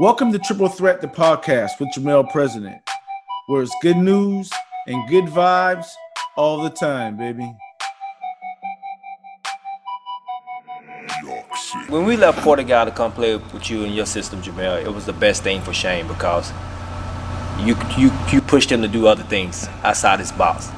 Welcome to Triple Threat, the podcast with Jamel President, where it's good news and good vibes all the time, baby. When we left Portugal to come play with you and your system, Jamel, it was the best thing for Shane because you you you pushed him to do other things outside his box.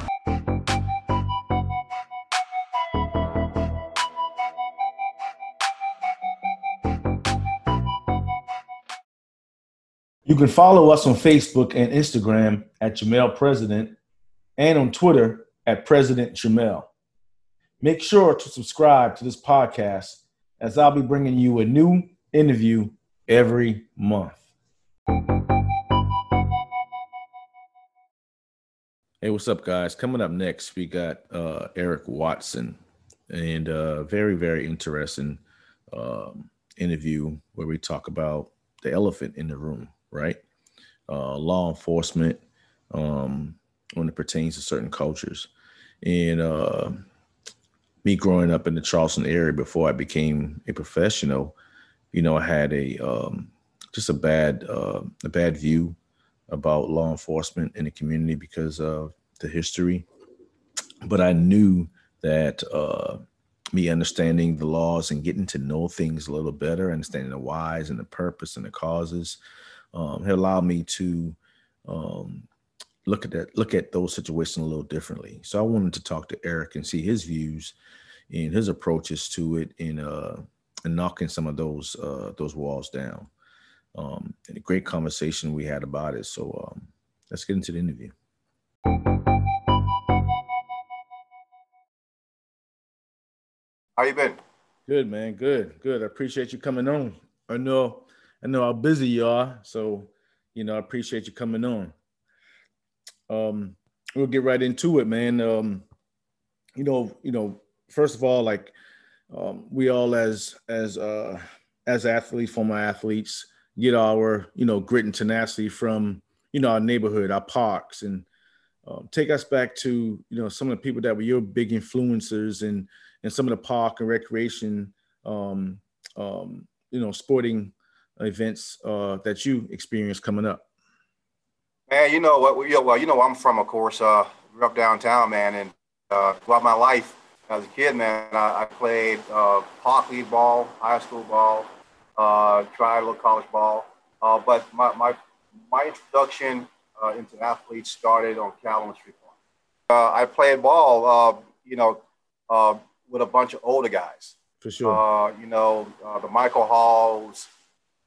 You can follow us on Facebook and Instagram at Jamel President and on Twitter at President Jamel. Make sure to subscribe to this podcast as I'll be bringing you a new interview every month. Hey, what's up, guys? Coming up next, we got uh, Eric Watson, and a uh, very, very interesting um, interview where we talk about the elephant in the room, right? Uh, law enforcement um, when it pertains to certain cultures. And uh, me growing up in the Charleston area before I became a professional, you know, I had a um, just a bad uh, a bad view about law enforcement in the community because of the history. But I knew that uh, me understanding the laws and getting to know things a little better, understanding the whys and the purpose and the causes, um, had allowed me to um, look at that, look at those situations a little differently. So I wanted to talk to Eric and see his views and his approaches to it in uh and knocking some of those uh those walls down. Um, and a great conversation we had about it. So um, let's get into the interview. How you been? Good, man. Good, good. I appreciate you coming on. I know, I know how busy you are, so you know I appreciate you coming on. Um, we'll get right into it, man. Um, you know, you know, first of all, like um, we all as as uh, as athletes, former athletes, get our you know grit and tenacity from you know our neighborhood, our parks, and um, take us back to you know some of the people that were your big influencers and and some of the park and recreation, um, um, you know, sporting events uh, that you experienced coming up. Man, you know what? Well, you know I'm from, of course. Uh, grew up downtown, man, and uh, throughout my life as a kid, man, I, I played uh, park league ball, high school ball, uh, tried a little college ball. Uh, but my, my, my introduction uh, into athletes started on Calhoun Street Park. Uh, I played ball, uh, you know, uh, with a bunch of older guys. For sure. Uh, you know, uh, the Michael Halls,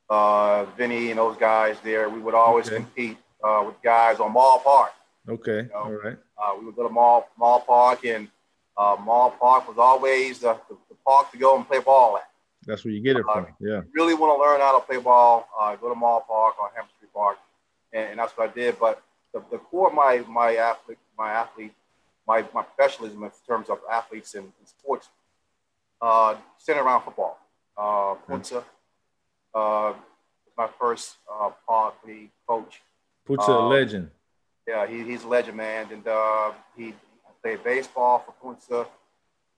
uh, Vinny, and those guys there. We would always okay. compete uh, with guys on Mall Park. Okay. You know? All right. Uh, we would go to Mall Mall Park, and uh, Mall Park was always the, the, the, park to go and play ball at. That's where you get it uh, from. Yeah. you really want to learn how to play ball, uh, go to Mall Park or Hampton Street Park, and, and, that's what I did. But the, the core of my my athlete my athlete my, my professionalism in terms of athletes and, sports uh, centered around football. Uh, Punta, uh, my first uh, park league coach. Punta, a um, legend. Yeah, he, he's a legend, man. And uh, he played baseball for Punta.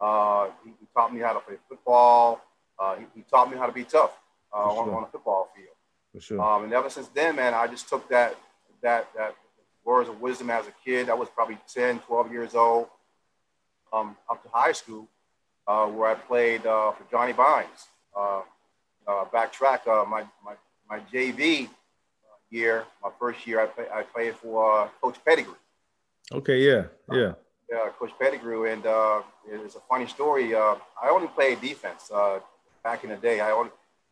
Uh, he, he, taught me how to play football. Uh, he, he, taught me how to be tough uh, sure. on, on, a football field. For sure. Um, and ever since then, man, I just took that that that words of wisdom as a kid. I was probably 10, 12 years old, um, up to high school, uh, where I played uh, for Johnny Bynes. Uh, uh backtrack, uh, my, my, my JV year, my first year, I, play, I played for uh, Coach Pettigrew. Okay, yeah, yeah. yeah, Coach Pettigrew. And it's a funny story. I only played defense back in the day. I only,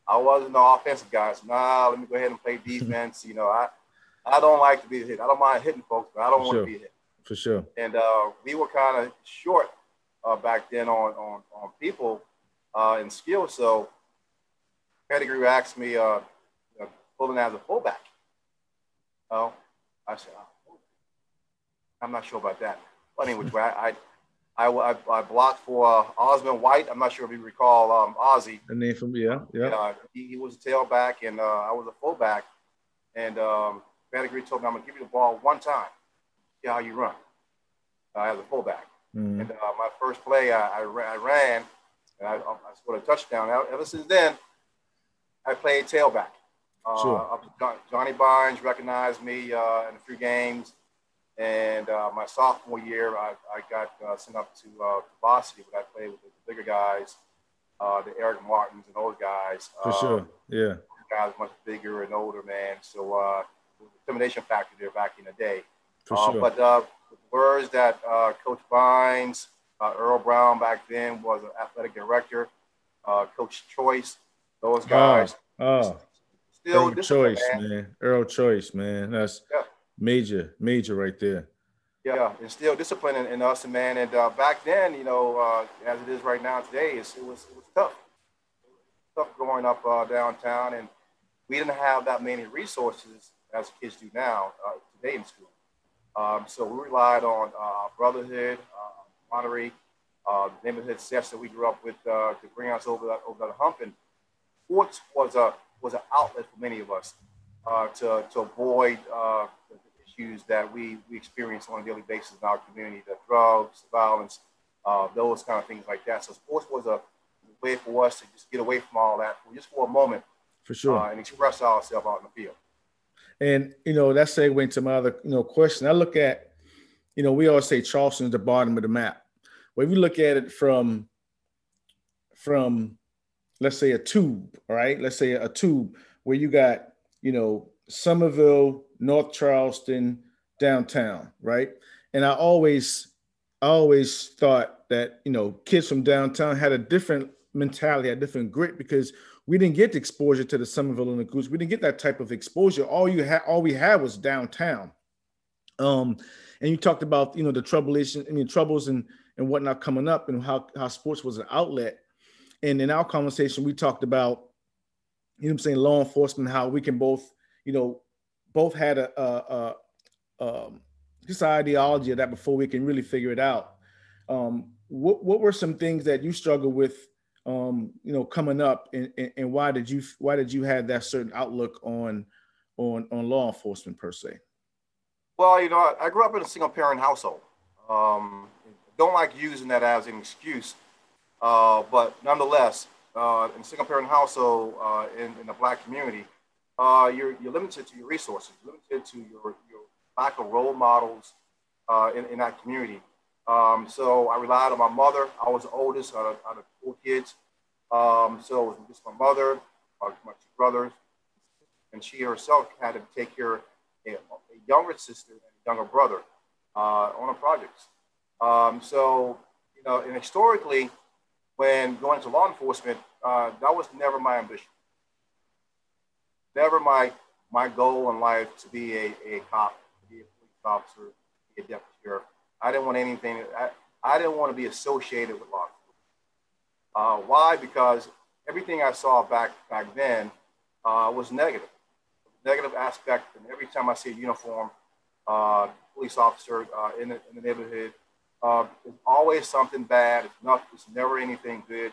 I wasn't an offensive guy. So, nah, let me go ahead and play defense. you know, I, I don't like to be hit. I don't mind hitting folks, but I don't For want sure. to be hit. For sure. And uh, we were kind of short uh, back then on on, on people uh, and skill. So Pettigrew asked me, uh, pulling as a fullback. Oh, I said, oh, I'm not sure about that. But anyway, I, I, I, I, blocked for uh, Osmond White. I'm not sure if you recall um, Ozzy. The name from yeah, yeah. Uh, he, he, was a tailback, and uh, I was a fullback. And um, Pettigrew told me, I'm going to give you the ball one time, see how you run uh, as a fullback. Mm-hmm. And uh, my first play, I, I, ran, I ran and I, I scored a touchdown. Ever since then, I played tailback. Uh, Sure. Johnny Barnes recognized me uh, in a few games. And uh, my sophomore year, I, I got uh, sent up to uh, varsity, but I played with the bigger guys, uh, the Eric Martins and those guys. For Uh, sure. Yeah. Guys much bigger and older, man. So uh, there was a intimidation factor there back in the day. For sure. But uh, the words that uh, Coach Vines, uh, Earl Brown back then was an athletic director, uh, Coach Choice, those guys. oh, still Earl Choice, man. man. Earl Choice, man. That's Yeah. major, major right there. Yeah, and still discipline in, in us, man. And uh, back then, you know, uh, as it is right now today, it's, it was it was tough. Tough growing up uh, downtown, and we didn't have that many resources as kids do now uh, today in school. Um, so we relied on uh, brotherhood, uh, camaraderie, uh, neighborhood sets that we grew up with uh, to bring us over that over that hump. And sports was a was an outlet for many of us uh, to to avoid uh, the issues that we we experience on a daily basis in our community, the drugs, the violence, uh, those kind of things like that. So sports was a way for us to just get away from all that for just for a moment For sure. uh, and express ourselves out in the field. And you know that segue into my other you know question. I look at, you know, we always say Charleston is the bottom of the map. If you look at it from from let's say a tube, all right, let's say a tube where you got you know Summerville, North Charleston, downtown, right? And I always I always thought that you know kids from downtown had a different mentality, a different grit because we didn't get the exposure to the Summerville and the Goose. We didn't get that type of exposure. All you had, all we had was downtown. Um, and you talked about you know the troublation, I mean troubles and and whatnot coming up, and how how sports was an outlet. And in our conversation, we talked about you know I'm saying law enforcement, how we can both you know both had a, a, a um, this ideology of that before we can really figure it out. Um, what what were some things that you struggled with um, you know, coming up, and, and, and why did you why did you have that certain outlook on on on law enforcement per se? Well, you know, I, I grew up in a single parent household. Um, don't like using that as an excuse, uh, but nonetheless, uh, in a single parent household uh, in, in the black community, uh, you're, you're limited to your resources, limited to your, your lack of role models uh, in, in that community. Um, so I relied on my mother. I was the oldest out of, out of four kids. Um, so it was just my mother, my, my two brothers, and she herself had to take care of a, a younger sister and a younger brother on the projects. Um, so, you know, and historically, when going into law enforcement, uh, that was never my ambition. Never my my goal in life to be a, a cop, to be a police officer, to be a deputy sheriff. I didn't want anything. I, I didn't want to be associated with law enforcement. Uh, why? Because everything I saw back back then uh, was negative. Negative aspect, and every time I see a uniform uh, police officer uh, in, the, in the neighborhood, uh, there's always something bad. It's, not, it's never anything good.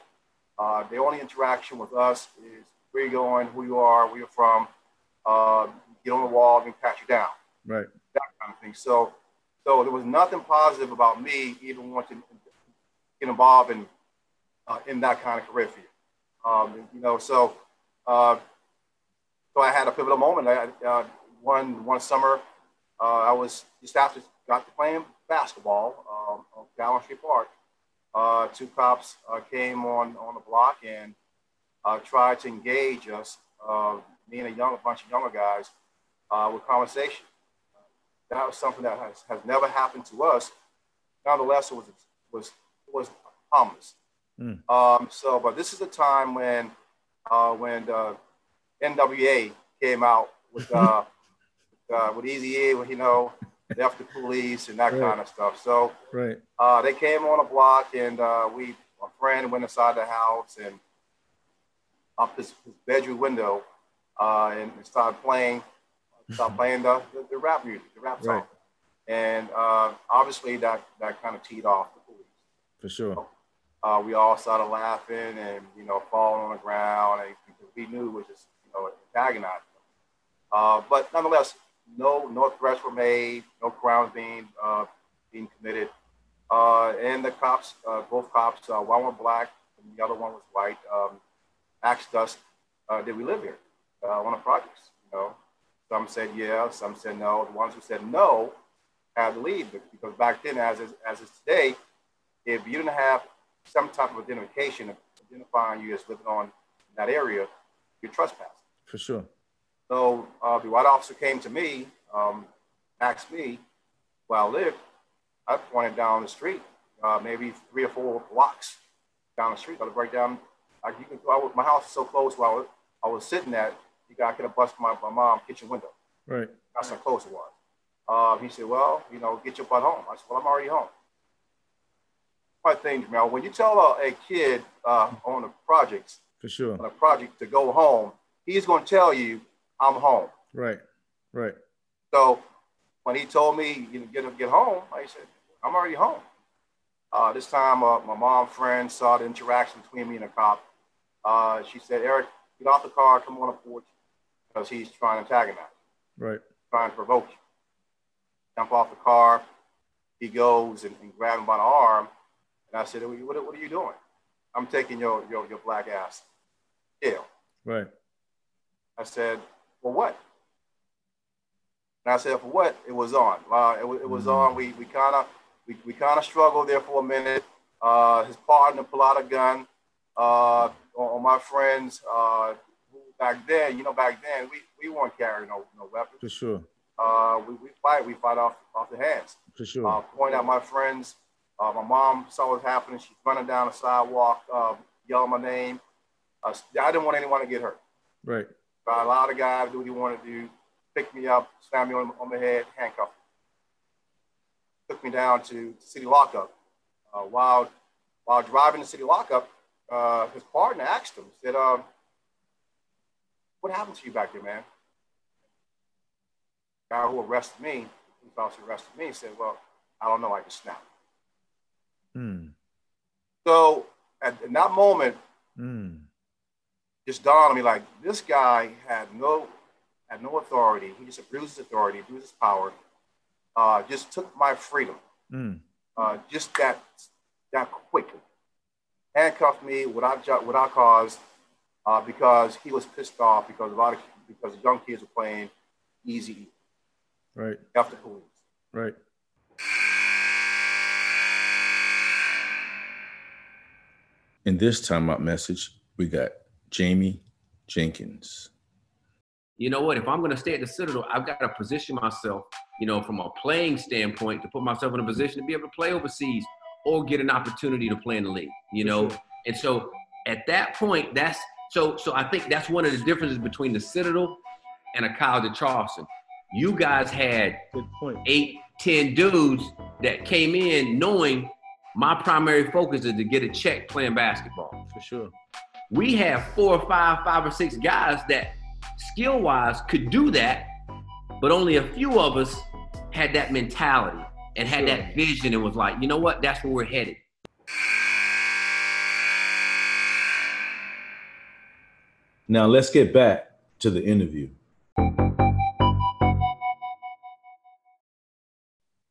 Uh, the only interaction with us is where you're going, who you are, where you're from. Uh, get on the wall and pat you down. Right. That kind of thing. So, so there was nothing positive about me even wanting to get involved in uh, in that kind of career field. Um, you know, so uh, so I had a pivotal moment. I, uh, one one summer, uh, I was just after got to playing basketball um, on Gallen Street Park. Uh, two cops uh, came on on the block and uh, tried to engage us, uh, me and a young a bunch of younger guys, uh, with conversation. That was something that has, has never happened to us. Nonetheless, it was was was harmless. Mm. Um, so, but this is a time when uh, when the NWA came out with uh, uh, with Easy E, you know, left the police and that Right. kind of stuff. So Right. uh, they came on a block, and uh, we, a friend, went inside the house and up his, his bedroom window, uh, and started playing, started playing the, the, the rap music, the rap song, Right. and uh, obviously that that kind of teed off the police. For sure. Uh, we all started laughing and you know falling on the ground, and because we knew it was just you know antagonizing. Uh, but nonetheless, no no threats were made, no crimes being uh, being committed, uh, and the cops, uh, both cops, uh, one was black and the other one was white, um, asked us, uh, "Did we live here?" uh, on the projects. You know, some said yeah, some said no. The ones who said no had to leave because back then, as is, as is today, if you didn't have some type of identification identifying you as living on that area, you're trespassing. For sure. So uh, the white officer came to me, um, asked me where I lived. I pointed down the street, uh, maybe three or four blocks down the street. I was right down. Like you can, I my house is so close where I was, I was sitting at. You got could have busted my, my mom's kitchen window. Right. That's how close it was. Uh, he said, "Well, you know, get your butt home." I said, "Well, I'm already home." My thing, Jamel, when you tell a, a kid uh, on the projects, for sure, on a project to go home, he's going to tell you, "I'm home." Right. Right. So when he told me, you know, get get home, I said, "I'm already home." Uh, this time, uh, my mom friend saw the interaction between me and a cop. Uh, she said, Eric, get off the car, come on the porch, because he's trying to antagonize you. Right. Trying to provoke you. Jump off the car. He goes and, and grabs him by the arm. And I said, what, what are you doing? I'm taking your, your, your black ass jail. Right. I said, for what? And I said, for what? It was on. Uh, it, it was mm-hmm. on. We, we kind of we, we kind of struggled there for a minute. Uh, his partner pulled out a gun uh, on, my friends. Uh, back then, you know, back then we, we weren't carrying no, no weapons. For sure. Uh, we, we fight, we fight off off the hands. For sure. Uh, point out my friends. Uh, my mom saw what was happening. She's running down the sidewalk, uh, yelling my name. I didn't want anyone to get hurt. Right. But I allowed the guy to do what he wanted to do, pick me up, slam me on, on the head, handcuff me took me down to city lockup. Uh, while while driving to city lockup, uh, his partner asked him, said, um, "What happened to you back there, man?" The guy who arrested me, who thought he arrested me, said, "Well, I don't know. I just snapped." Hmm. So at, in that moment, mm. Just dawned on me like this guy had no had no authority. He just abuses authority, abused his power, uh, just took my freedom. Mm. Uh, just that that quickly. Handcuffed me without without cause uh, because he was pissed off because a lot of because young kids were playing easy. Right. After police. Right. In this time out message, we got Jamie Jenkins. You know what? If I'm going to stay at the Citadel, I've got to position myself you know, from a playing standpoint, to put myself in a position to be able to play overseas or get an opportunity to play in the league, you know. And so at that point, that's so so I think that's one of the differences between the Citadel and a college of Charleston. You guys had eight, ten dudes that came in knowing my primary focus is to get a check playing basketball. For sure. We have four or five, five or six guys that skill wise could do that but only a few of us had that mentality and had sure. that vision and was like, you know what, that's where we're headed. Now let's get back to the interview.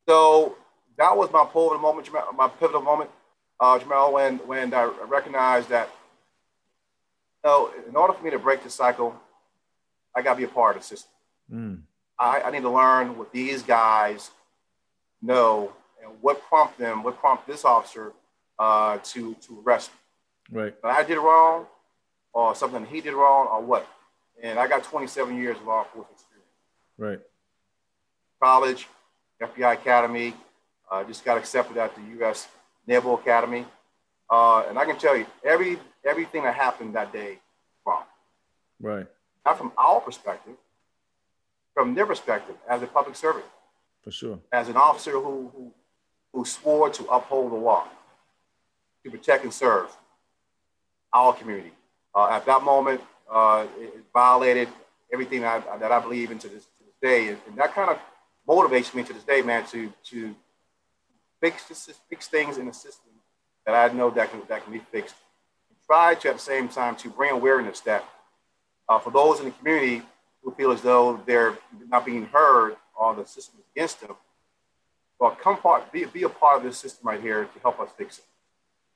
So that was my pivotal moment, my pivotal moment, uh, Jamel, when when I recognized that, you know, in order for me to break the cycle, I got to be a part of the system. Mm. I, I need to learn what these guys know and what prompt them, what prompt this officer uh, to to arrest me. Right. But I did wrong, or something he did wrong, or what? And I got 27 years of law enforcement experience. Right. College, FBI Academy, uh, just got accepted at the U.S. Naval Academy, uh, and I can tell you every everything that happened that day wrong. Right. Not from our perspective, from their perspective as a public servant. For sure. As an officer who, who, who swore to uphold the law, to protect and serve our community. Uh, at that moment, uh, it, it, violated everything that I, that I believe in to this, to this day. And, and, that kind of motivates me to this day, man, to, to fix, fix things in the system that I know that can, that can be fixed. Try to, at the same time, to bring awareness that uh, for those in the community who feel as though they're not being heard or the system is against them. Well, come part, be, be a part of this system right here to help us fix it.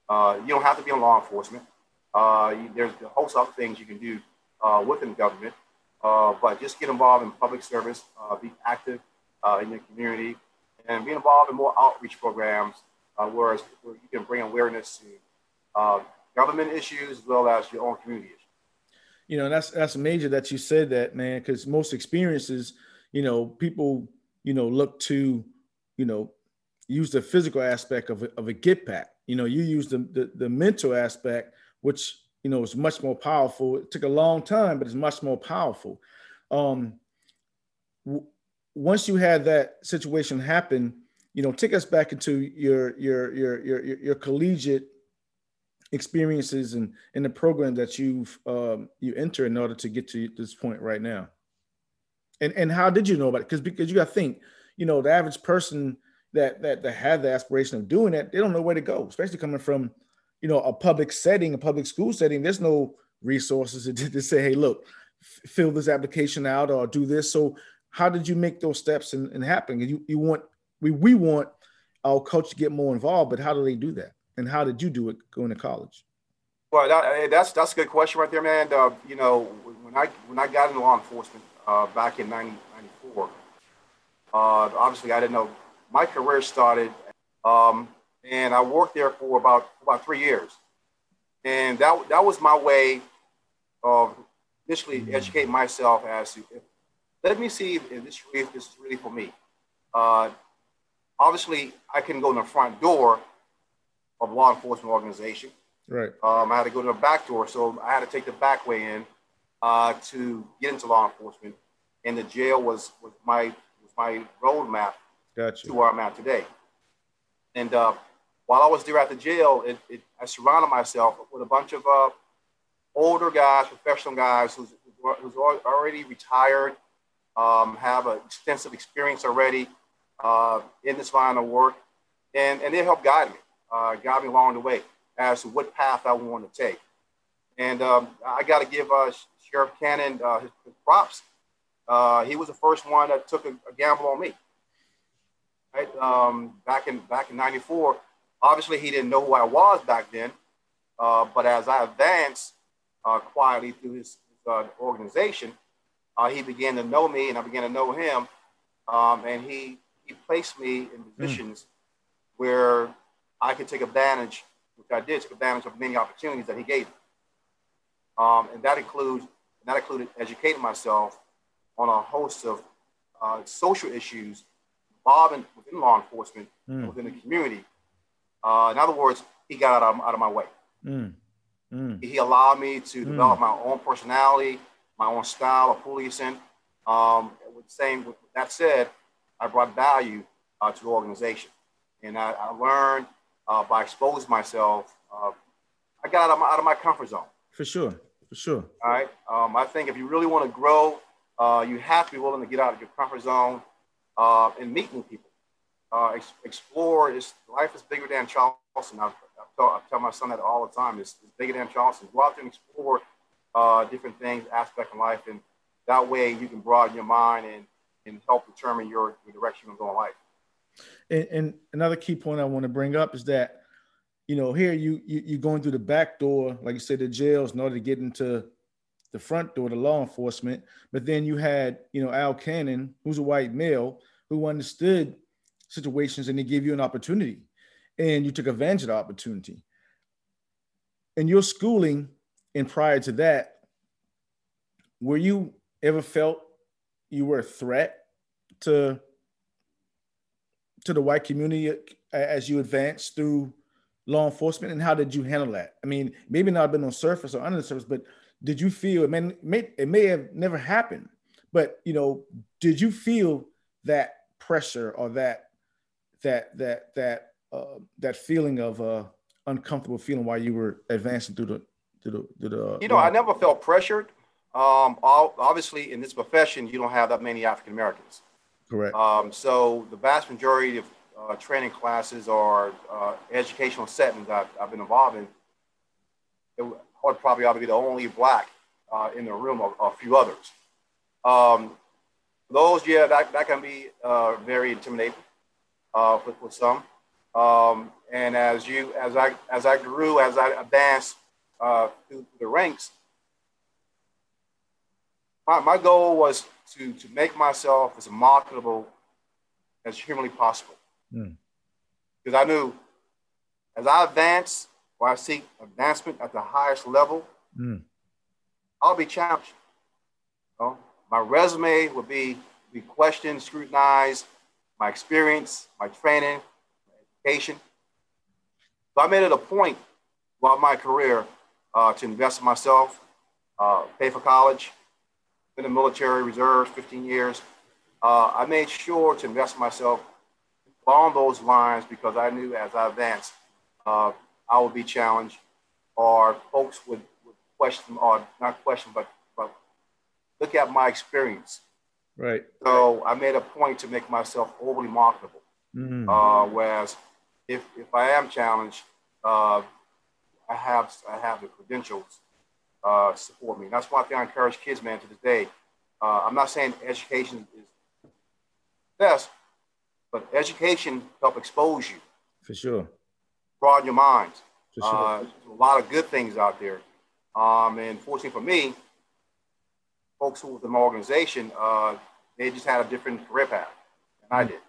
Uh, you don't have to be in law enforcement. Uh, you, there's a host of things you can do uh, within government. uh, but just get involved in public service, uh, be active in your community, and be involved in more outreach programs uh, where, where you can bring awareness to uh, government issues as well as your own community issues. You know, that's that's major that you said that, man, because most experiences, you know, people, you know, look to, you know, use the physical aspect of a, of a get back. You know, you use the, the, the mental aspect, which you know is much more powerful. It took a long time, but it's much more powerful. Um, w- once you had that situation happen, you know, take us back into your your your your your, collegiate experiences and in the program that you've um, you enter in order to get to this point right now. And and how did you know about it? Because because you got to think, you know, the average person that that that had the aspiration of doing that, they don't know where to go, especially coming from, you know, a public setting, a public school setting. There's no resources to, to say, hey, look, fill this application out or do this. So how did you make those steps and, and happen? You you want we we want our coach to get more involved, but how do they do that? And how did you do it going to college? Well, that, that's that's a good question right there, man. Uh, you know, when I when I got into law enforcement uh, back in 1994, uh, obviously I didn't know my career started, um, and I worked there for about about three years, and that that was my way of initially mm-hmm. educating myself as to let me see if this really if this is really for me. Obviously, I couldn't go in the front door of law enforcement organization. Right. Um, I had to go to the back door, so I had to take the back way in uh, to get into law enforcement, and the jail was was my was my roadmap gotcha. to where I'm at today. And uh, while I was there at the jail, it, it, I surrounded myself with a bunch of uh, older guys, professional guys who's, who's already retired, um, have an extensive experience already uh, in this line of work, and, and they helped guide me, uh, guide me along the way as to what path I want to take. And um, I got to give uh, Sheriff Cannon uh, his, his, props. Uh, he was the first one that took a, a gamble on me. Right? Um, back in back in '94, obviously he didn't know who I was back then. Uh, but as I advanced quietly through his, his organization, he began to know me, and I began to know him. Um, and he he placed me in hmm. positions mm. where I could take advantage, which I did take advantage of many opportunities that he gave me. Um, and that includes that included educating myself on a host of uh, social issues involving within law enforcement, mm. within the community. Uh, in other words, he got out of, out of my way. Mm. Mm. He allowed me to hmm. develop my own personality, my own style of policing. Um, with same with that said, I brought value uh, to the organization. And I, I learned uh, by exposing myself, uh, I got out of, my, out of, my, comfort zone. For sure, for sure. All right. Um, I think if you really want to grow, uh, you have to be willing to get out of your comfort zone uh, and meet new people. Uh, ex- explore. It's, life is bigger than Charleston. I, I, tell, I tell my son that all the time. It's, it's bigger than Charleston. Go out there and explore different things, aspect of life, and that way you can broaden your mind and and help determine your, your direction of going life. And, and, another key point I want to bring up is that, you know, here you, you you're going through the back door, like you said, the jails in order to get into the front door, the law enforcement. But then you had, you know, Al Cannon, who's a white male, who understood situations and he gave you an opportunity, and you took advantage of the opportunity. And your schooling, and prior to that, were you ever felt you were a threat to to the white community as you advanced through law enforcement and how did you handle that? I mean maybe not been on surface or under the surface but did you feel it may, may it may have never happened but you know did you feel that pressure or that that that that uh, that feeling of uh uncomfortable feeling while you were advancing through the through the, through the you know i never felt pressured um, obviously, in this profession, you don't have that many African Americans. Correct. Um, so the vast majority of uh, training classes or uh, educational settings I've, I've, been involved in, it would probably ought to be the only black uh, in the room, or, a few others. Um, those, yeah, that, that can be uh, very intimidating uh, with some. Um, and as you, as I, as I grew, as I advanced uh, through the ranks, my, my goal was to, to make myself as marketable as humanly possible. Because mm. I knew as I advance or I seek advancement at the highest level, mm. I'll be challenged. You know? My resume will be, be questioned, scrutinized, my experience, my training, my education. So I made it a point throughout my career uh, to invest in myself, uh, pay for college, in the military reserves 15 years. Uh, I made sure to invest myself along those lines because I knew as I advanced, uh, I would be challenged or folks would, would question or not question, but, but look at my experience. Right. So I made a point to make myself overly marketable. Mm-hmm. Uh, whereas if, if I am challenged, uh, I have I have the credentials uh, support me. And that's why I encourage kids, man, to this day. Uh, I'm not saying education is best, but education help expose you. For sure. Broaden your minds. For sure. Uh, a lot of good things out there. Um, and fortunately for me, folks who was in my organization, uh, they just had a different career path than I did.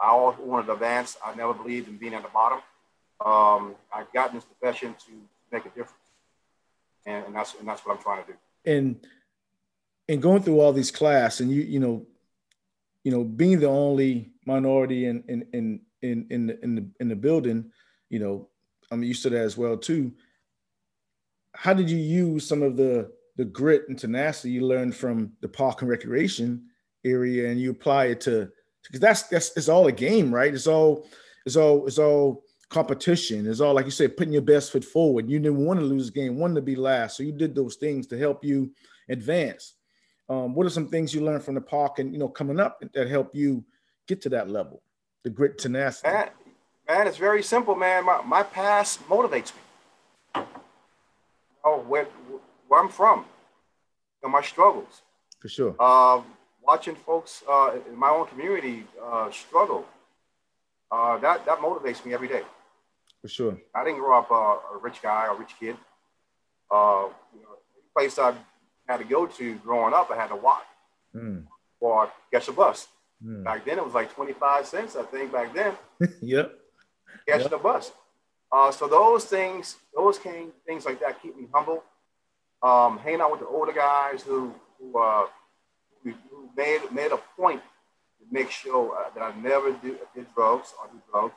I always wanted to advance. I never believed in being at the bottom. Um, I got in this profession to make a difference and, and that's and that's what I'm trying to do. And and going through all these class, and you you know, you know, being the only minority in in in in in the in the, in the building, you know, I'm used to that as well too. How did you use some of the the grit and tenacity you learned from the park and recreation area, and you apply it to because that's that's it's all a game, right? It's all it's all it's all competition. It's all like you said, putting your best foot forward. You didn't want to lose the game, wanted to be last. So you did those things to help you advance. Um, what are some things you learned from the park and you know coming up that help you get to that level? The grit tenacity. Man, man it's very simple, man. My, my past motivates me. Oh, where where I'm from, and my struggles. For sure. Uh, watching folks uh, in my own community uh, struggle, uh, that that motivates me every day. For sure. I didn't grow up uh, a rich guy or rich kid. Uh, you know, place I had to go to growing up, I had to walk mm. or catch a bus. Mm. Back then, it was like 25 cents, I think, back then. yep. Catching yep. a bus. Uh, so those things, those came, things like that keep me humble. Um, hanging out with the older guys who, who, uh, who, made, made a point to make sure uh, that I never do, did drugs or do drugs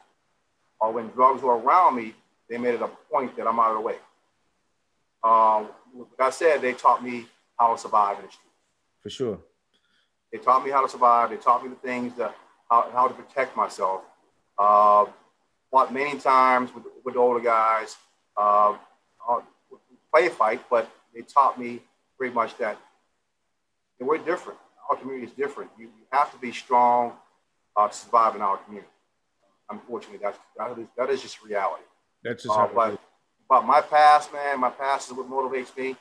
or when drugs were around me, they made it a point that I'm out of the way. Um, like I said, they taught me how to survive in the street. For sure. They taught me how to survive. They taught me the things that how, how to protect myself. Uh, fought many times with, with the older guys. Uh, uh, play a fight, but they taught me pretty much that we're different. Our community is different. You, you have to be strong uh, to survive in our community unfortunately, that's that is, that is just reality. That's just uh, but, but my past, man, my past is what motivates me.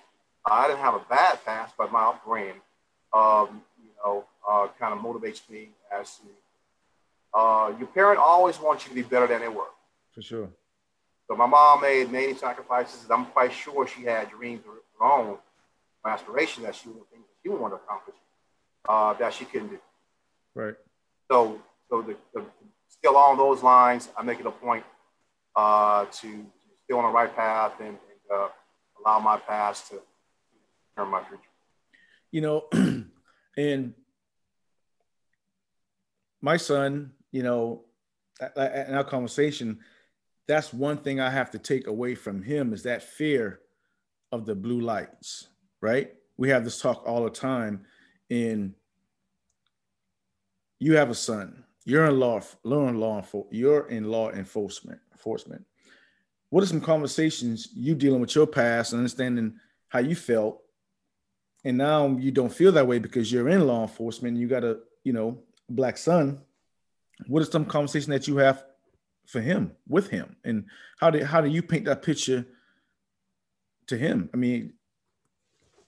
I didn't have a bad past, but my upbringing, um, you know, uh, kind of motivates me as to uh, your parent always wants you to be better than they were. For sure. So my mom made many sacrifices. I'm quite sure she had dreams of her own, aspirations that she would think she would want to accomplish uh, that she couldn't do. Right. So, so the, the, along those lines, I make it a point uh, to, stay on the right path and, and uh, allow my past to turn my future. You know, and my son, you know, in our conversation, that's one thing I have to take away from him is that fear of the blue lights, right? We have this talk all the time. And you have a son, you're in law, you're in law, you're in law enforcement. Enforcement. What are some conversations you dealing with your past and understanding how you felt, and now you don't feel that way because you're in law enforcement. you got a you know black son. What is some conversation that you have for him with him, and how do how do you paint that picture to him? I mean,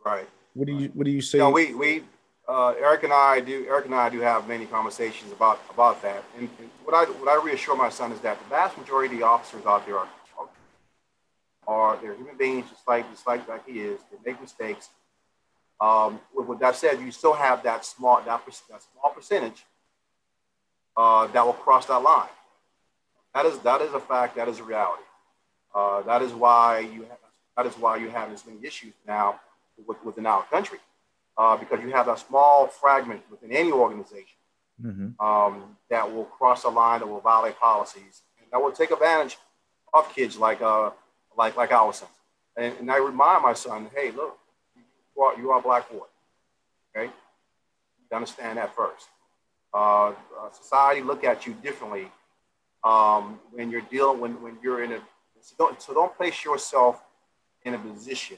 right. What do you what do you say? No, we we uh, Eric and I do Eric and I do have many conversations about about that. And, and, what I what I reassure my son is that the vast majority of the officers out there are are they're human beings just like just like like he is. They make mistakes. Um, with that said, you still have that small that, that small percentage uh, that will cross that line. That is that is a fact. That is a reality. Uh, that is why you have, that is why you have as many issues now with, within our country, uh, because you have a small fragment within any organization mm-hmm. um, that will cross a line that will violate policies and that will take advantage of kids like uh, like like our son. And, and I remind my son, hey, look, you are, you are a black boy. Okay, you understand that first. Uh, uh, society look at you differently um, when you're dealing when when you're in a so don't, so don't place yourself in a position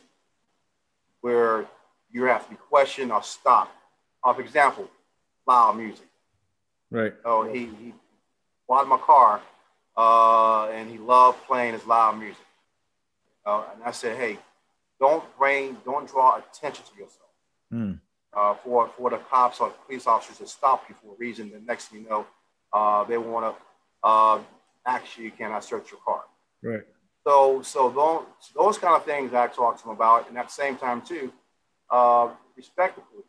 where you have to be questioned or stopped. Uh, for example, loud music. Right. So he, he bought my car uh, and he loved playing his loud music. Uh, and I said, hey, don't bring, don't draw attention to yourself. Mm. Uh, for, for the cops or police officers to stop you for a reason. The next thing you know, uh, they want to uh, actually cannot search your car. Right. So, so those, those kind of things I talk to them about, and at the same time too, uh, respect the police.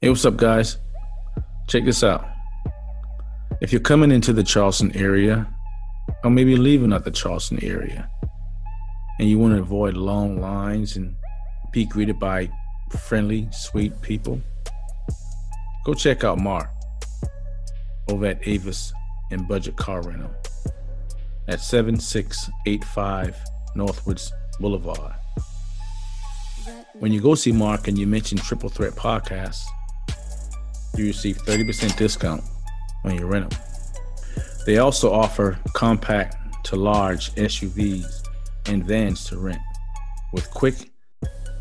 Hey, what's up, guys? Check this out. If you're coming into the Charleston area, or maybe leaving out the Charleston area, and you want to avoid long lines and be greeted by friendly, sweet people, go check out Mark over at Avis and Budget Car Rental at 7685 Northwoods Boulevard. When you go see Mark and you mention Triple Threat Podcast, you receive 30% discount on your rental. They also offer compact to large SUVs and vans to rent with quick,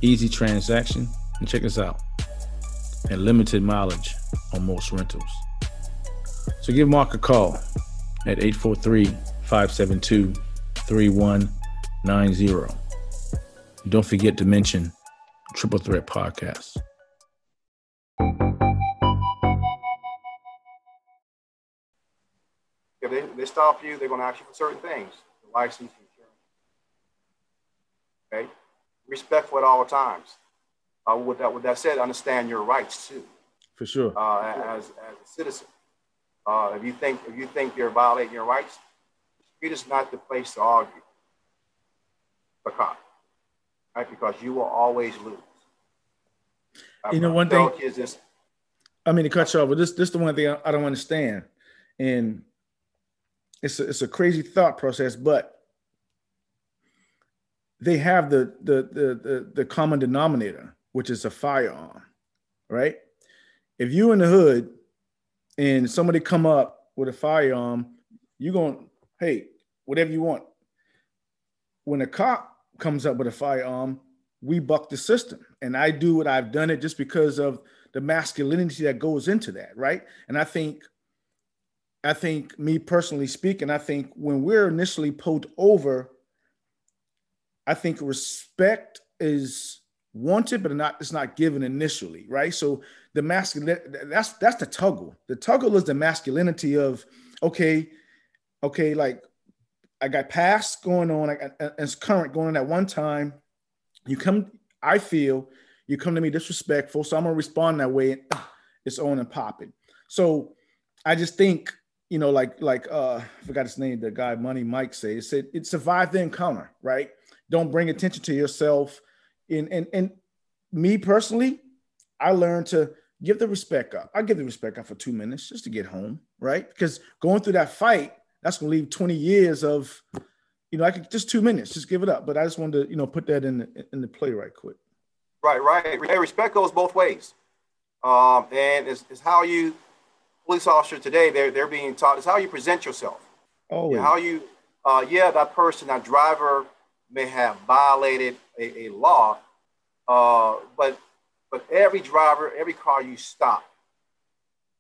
easy transaction. And check this out and limited mileage on most rentals. So give Mark a call at 843 572 3190. Don't forget to mention Triple Threat Podcast. If they, they stop you, they're going to ask you for certain things the license, insurance. Okay? Respectful at all times. Uh, with, that, with that said, understand your rights too. For sure. Uh, as, as a citizen. Uh, if you think if you think you're violating your rights, it is not the place to argue. Because, right? Because you will always lose. You know, one thing. Is this. I mean to cut you off, but this this is the one thing I, I don't understand, and it's a, it's a crazy thought process, but they have the the the the, the common denominator, which is a firearm, right? If you in the hood and somebody come up with a firearm, you're going, hey, whatever you want. When a cop comes up with a firearm, we buck the system. And I do what I've done it just because of the masculinity that goes into that, right? And I think, I think me personally speaking, I think when we're initially pulled over, I think respect is wanted, but not it's not given initially, right? So the masculine that's that's the tuggle. The tuggle is the masculinity of okay, okay, like I got past going on and it's current going on at one time. You come, I feel you come to me disrespectful, so I'm gonna respond that way, and uh, it's on and popping. So I just think you know, like like uh, I forgot his name, the guy Money Mike said, it said it survived the encounter, right? Don't bring attention to yourself and and and me personally, I learned to give the respect up. I give the respect up for two minutes just to get home, right? Because going through that fight, that's gonna leave 20 years of, you know, I could just two minutes, just give it up. But I just wanted to, you know, put that in the, in the play right quick. Right, right. Respect goes both ways, um, and it's, it's how you police officer today they're they're being taught is how you present yourself. Oh, yeah. how you, uh, yeah, that person, that driver may have violated a, a law, uh, but but every driver, every car you stop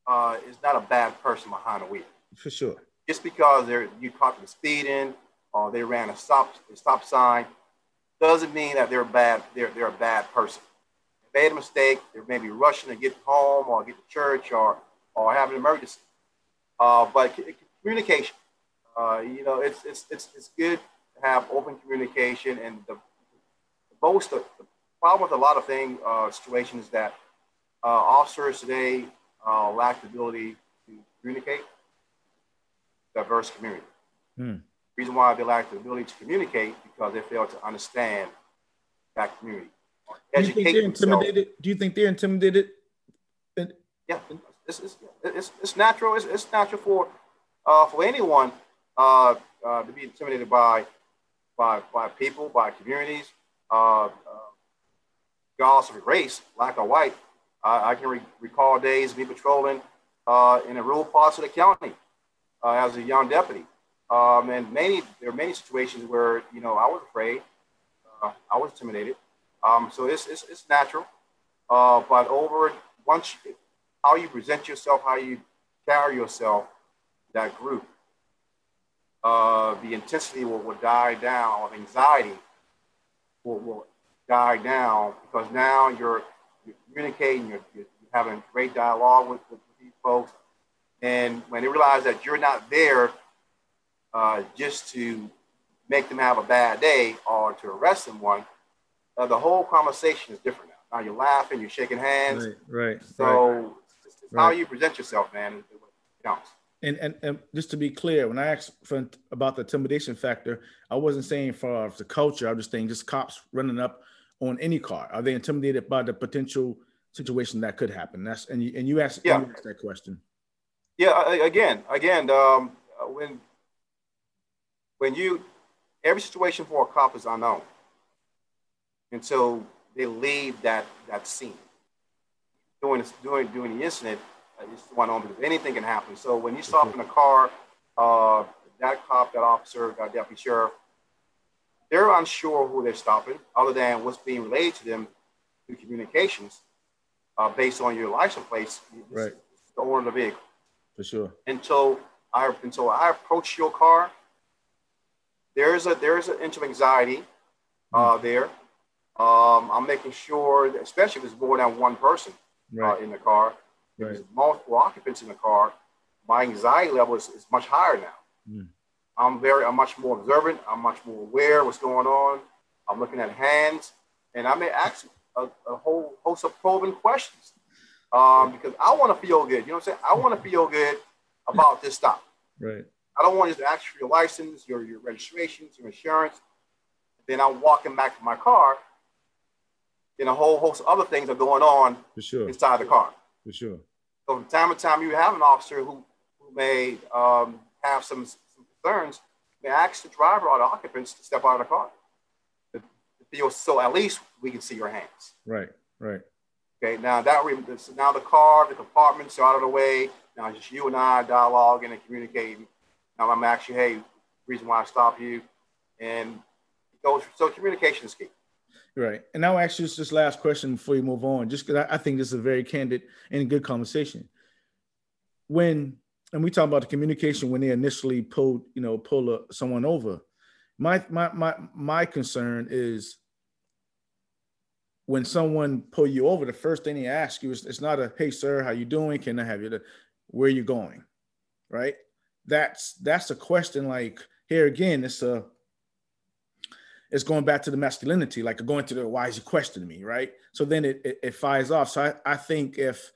uh, is not a bad person behind the wheel. For sure. Just because they're you caught them speeding or they ran a stop a stop sign doesn't mean that they're bad. They're they're a bad person. They made a mistake. They're maybe rushing to get home or get to church or or have an emergency. Uh, but communication, uh, you know, it's, it's it's it's good to have open communication. And the, most the, the problem with a lot of things, uh, situations that uh, officers today uh, lack the ability to communicate diverse community. Hmm. Reason why they lack the ability to communicate because they fail to understand that community. Do you think they're intimidated? Do you think they're intimidated? Yeah, it's, it's, it's, it's natural. It's, it's natural for uh, for anyone uh, uh, to be intimidated by by by people, by communities, uh, uh, regardless of race, black or white. I can re- recall days of me patrolling uh, in the rural parts of the county uh, as a young deputy. Um, and many there are many situations where you know I was afraid, uh, I was intimidated. Um, so it's, it's, it's natural. Uh, but over once you, how you present yourself, how you carry yourself, that group, uh, the intensity will, will die down, anxiety will, will die down because now you're, you're communicating, you're, you're, having great dialogue with, with, these folks. And when they realize that you're not there uh, just to make them have a bad day or to arrest someone, uh, the whole conversation is different now. Now you're laughing, you're shaking hands. Right, right. So right. It's, it's right. how you present yourself, man, counts. And, and, and just to be clear, when I asked for, about the intimidation factor, I wasn't saying for the culture. I was just saying just cops running up on any car. Are they intimidated by the potential situation that could happen? That's and you and you asked, yeah. you asked that question. Yeah. Again, again, um, when when you every situation for a cop is unknown until they leave that that scene. During during during the incident, uh, it's one on because anything can happen. So when you stop in a car, uh, that cop, that officer, that deputy sheriff, they're unsure who they're stopping, other than what's being relayed to them through communications, uh, based on your license plate, right? The owner of the vehicle. For sure. Until I until I approach your car, there is a there is an inch of anxiety uh, hmm. there. Um, I'm making sure, that, especially if it's more than one person uh, right. uh, in the car, right. there's multiple occupants in the car, my anxiety level is, is much higher now. Mm. I'm very, I'm much more observant. I'm much more aware of what's going on. I'm looking at hands, and I may ask a, a whole host of probing questions um, because I want to feel good. You know what I'm saying? I want to feel good about this stop. Right. I don't want you to ask for your license, your, your registrations, your insurance. Then I'm walking back to my car and a whole host of other things are going on For sure. inside the car. For sure. So from time to time, you have an officer who, who may um, have some, some concerns, may ask the driver or the occupants to step out of the car. So at least we can see your hands. Right, right. Okay, now that now the car, the compartments are out of the way. Now just you and I dialoguing and communicating. Now I'm asking, hey, reason why I stop you, and so communication is key. Right. And I'll ask you this last question before you move on, just because I, I, think this is a very candid and good conversation. When and we talk about the communication when they initially pulled, you know, pull a, someone over. My my my my concern is when someone pull you over, the first thing they ask you is it's not a hey sir, how you doing? Can I have you where you going? Right? That's that's a question like here again, it's a it's going back to the masculinity, like going to the why is he questioning me, right? So then it, it, it fires off. So I, I think if,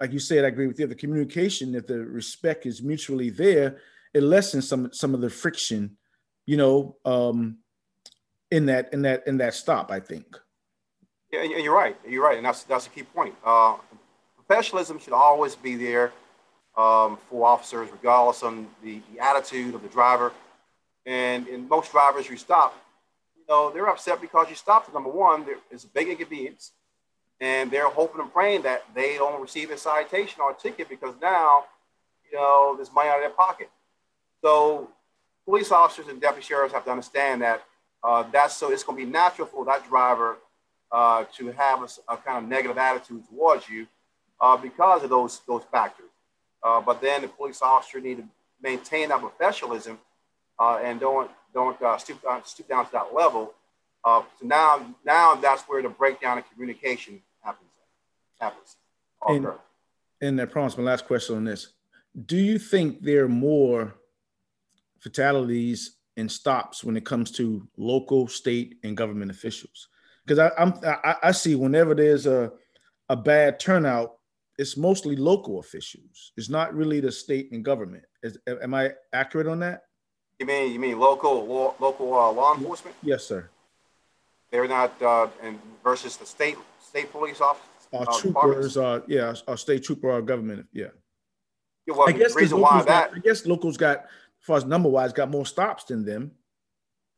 like you said, I agree with you, the communication, if the respect is mutually there, it lessens some some of the friction, you know, um, in that in that in that stop. I think. Yeah, and you're right. You're right, and that's that's a key point. Uh, professionalism should always be there um, for officers, regardless on the, the attitude of the driver. And in most drivers you stop, You know, they're upset because you stopped. Number one, it's a big inconvenience. And they're hoping and praying that they don't receive a citation or a ticket because now, you know, there's money out of their pocket. So police officers and deputy sheriffs have to understand that uh, that's so it's going to be natural for that driver uh, to have a, a, kind of negative attitude towards you uh, because of those those factors. Uh, but then the police officer need to maintain that professionalism uh, and don't don't uh, stoop, down, stoop down to that level. Uh, so now, now that's where the breakdown in communication happens. Happens. And, and I promise my last question on this: Do you think there are more fatalities and stops when it comes to local, state, and government officials? Because I'm I, I see whenever there's a a bad turnout, it's mostly local officials. It's not really the state and government. Is, am I accurate on that? You mean you mean local law, local uh, law enforcement? Yes, sir. They're not uh, and versus the state state police officers. Our uh, troopers, uh, yeah, our state trooper, our government, yeah. yeah well, I guess the reason why that got, I guess locals got, as far as number wise, got more stops than them.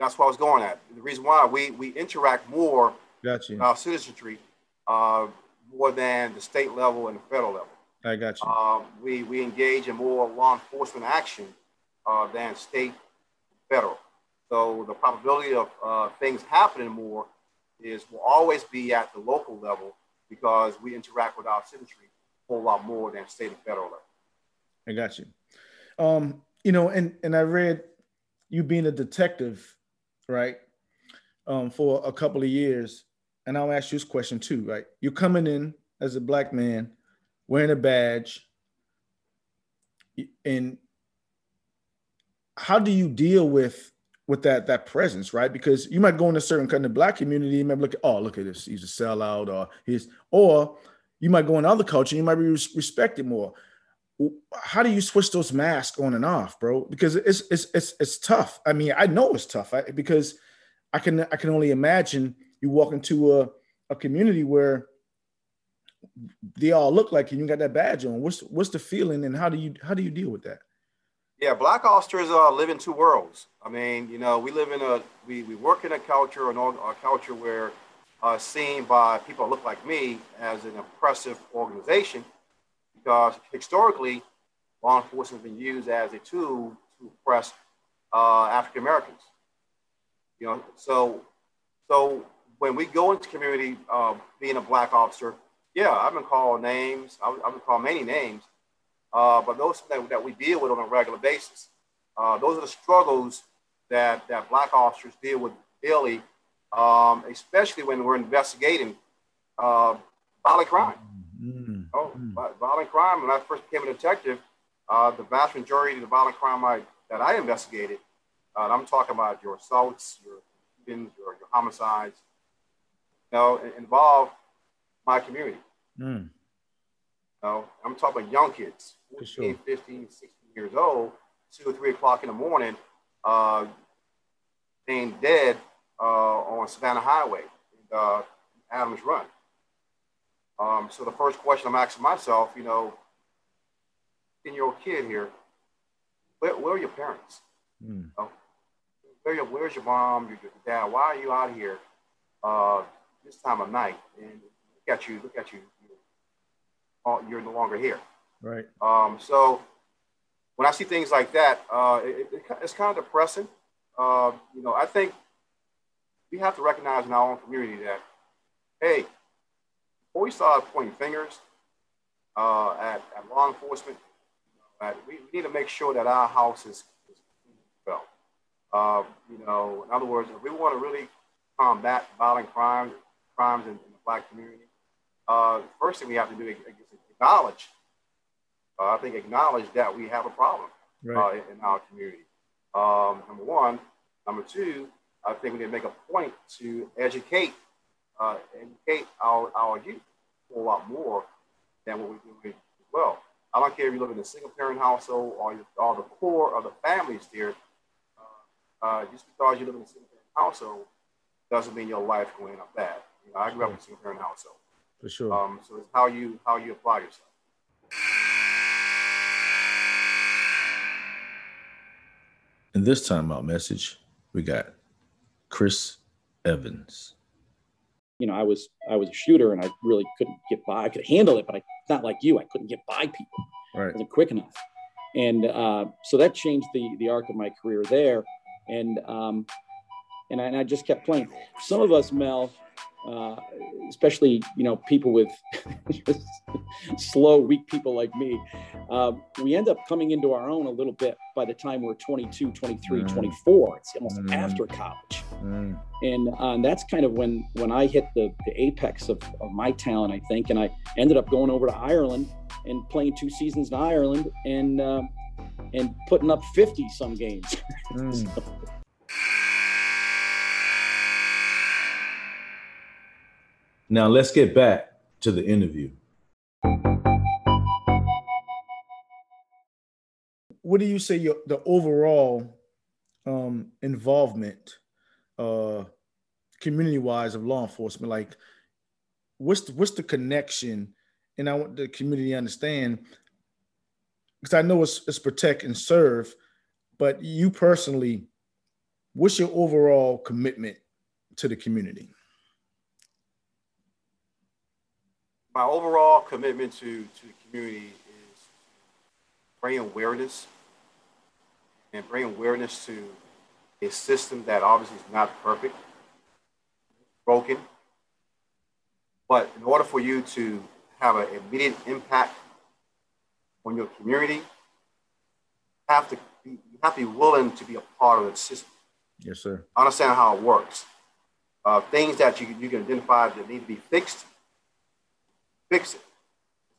That's what I was going at. The reason why we we interact more gotcha. our citizenry uh, more than the state level and the federal level. I got you. Um, we we engage in more law enforcement action uh, than state, federal. So the probability of uh, things happening more is will always be at the local level because we interact with our citizenry a whole lot more than state and federal level. I got you. Um, you know, and and I read you being a detective, right, um, for a couple of years, and I'll ask you this question too, right? You're coming in as a black man, wearing a badge, and how do you deal with with that that presence, right? Because you might go in a certain kind of black community, you might look at, oh, look at this, he's a sellout, or he's, or you might go in other culture, you might be respected more. How do you switch those masks on and off, bro? Because it's it's it's it's tough. I mean, I know it's tough I, because I can I can only imagine you walk into a, a community where they all look like you, you got that badge on. What's what's the feeling and how do you how do you deal with that? Yeah, black officers uh, live in two worlds. I mean, you know, we live in a we, we work in a culture, an a culture where uh, seen by people look like me as an oppressive organization, because historically, law enforcement has been used as a tool to oppress uh, African Americans. You know, so so when we go into community, uh, being a black officer, yeah, I've been called names. I've, I've been called many names uh, but those that, that, we deal with on a regular basis. Uh, those are the struggles that, that black officers deal with daily, um, especially when we're investigating uh, violent crime. Mm-hmm. violent crime. When I first became a detective, uh, the vast majority of the violent crime I, that I investigated, uh, I'm talking about your assaults, your your, your homicides, you know, involve my community. Mm know, I'm talking about young kids, 14, sure. 15, 16 years old, two or three o'clock in the morning, uh, being dead uh, on Savannah Highway, uh, Adams Run. Um, so the first question I'm asking myself, you know, 10 year old kid here, where, where are your parents? Mm. You know, where your, where's your mom, your, your, dad? Why are you out here uh, this time of night? And look at you, look at you, you're no longer here. Right. Um, so when I see things like that, uh, it, it, it's kind of depressing. Uh, you know, I think we have to recognize in our own community that, hey, before we start pointing fingers uh, at, at, law enforcement, uh, we, we, need to make sure that our house is, is well. Uh, you know, in other words, if we want to really combat violent crimes, crimes in, in the black community, uh, first thing we have to do is acknowledge, uh, I think, acknowledge that we have a problem right. uh, in, our community. Um, number one. Number two, I think we need to make a point to educate, uh, educate our, our youth a lot more than what we do as well. I don't care if you live in a single parent household or, you, or the poor of the families there. Uh, uh, just because you live in a single parent household doesn't mean your life going up bad. You know, I grew up in a single parent household. For sure. Um, so it's how you how you apply yourself. In this timeout message, we got Chris Evans. You know, I was I was a shooter and I really couldn't get by. I could handle it, but I not like you. I couldn't get by people. Right. I wasn't quick enough. And uh, so that changed the the arc of my career there. And um, and I, and I just kept playing. Some of us, Mel, uh, especially you know people with slow weak people like me uh, we end up coming into our own a little bit by the time we're 22 23 mm. 24 it's almost mm. after college mm. and, uh, and that's kind of when when i hit the, the apex of, of my talent i think and i ended up going over to ireland and playing two seasons in ireland and uh, and putting up 50 some games mm. so, Now let's get back to the interview. What do you say your the overall um, involvement, uh, community wise, of law enforcement? Like, what's the, what's the connection? And I want the community to understand because I know it's, it's protect and serve, but you personally, what's your overall commitment to the community? My overall commitment to, to the community is bring awareness and bring awareness to a system that obviously is not perfect, broken. But in order for you to have an immediate impact on your community, you have to be, you have to be willing to be a part of the system. Yes, sir. Understand how it works. Uh, things that you, you can identify that need to be fixed, fix it.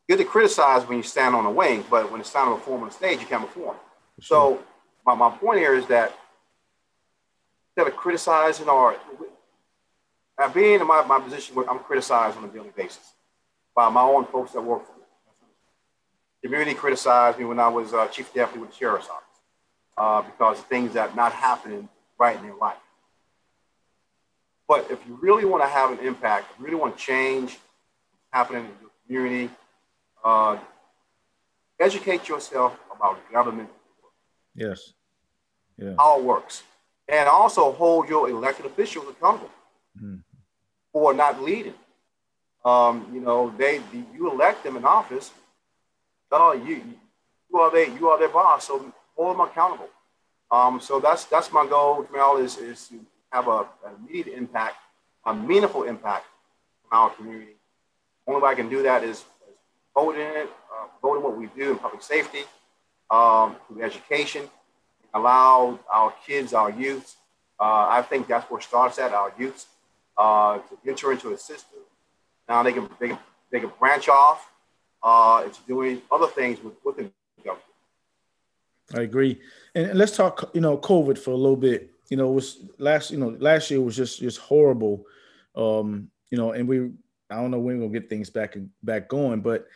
Good to criticize when you stand on a wing, but when it's time to perform on the stage, you can't perform. Sure. So my, my point here is that instead of criticizing or uh, being in my, my position where I'm criticized on a daily basis by my own folks that work for me. The community criticized me when I was uh, chief deputy with the sheriff's office uh, because of things that are not happening right in their life. But if you really want to have an impact, if you really want to change happening in your community, uh, educate yourself about government Yes. Yeah. How it works. And also hold your elected officials accountable mm-hmm. for not leading. Um, you know, they you elect them in office. Oh, you you are they you are their boss, so hold them accountable. Um, so that's that's my goal, Mel, is is to have a, an immediate impact, a meaningful impact on our community. Only way I can do that is, in it, uh, in what we do in public safety, um, through education, allow our kids, our youth. Uh, I think that's where it starts at our youth uh, to enter into a system. Now they can they they can branch off uh, into doing other things with, within the government. I agree. And let's talk, you know, COVID for a little bit. You know, was last, you know, last year was just just horrible. Um, you know, and we I don't know when we'll get things back back going, but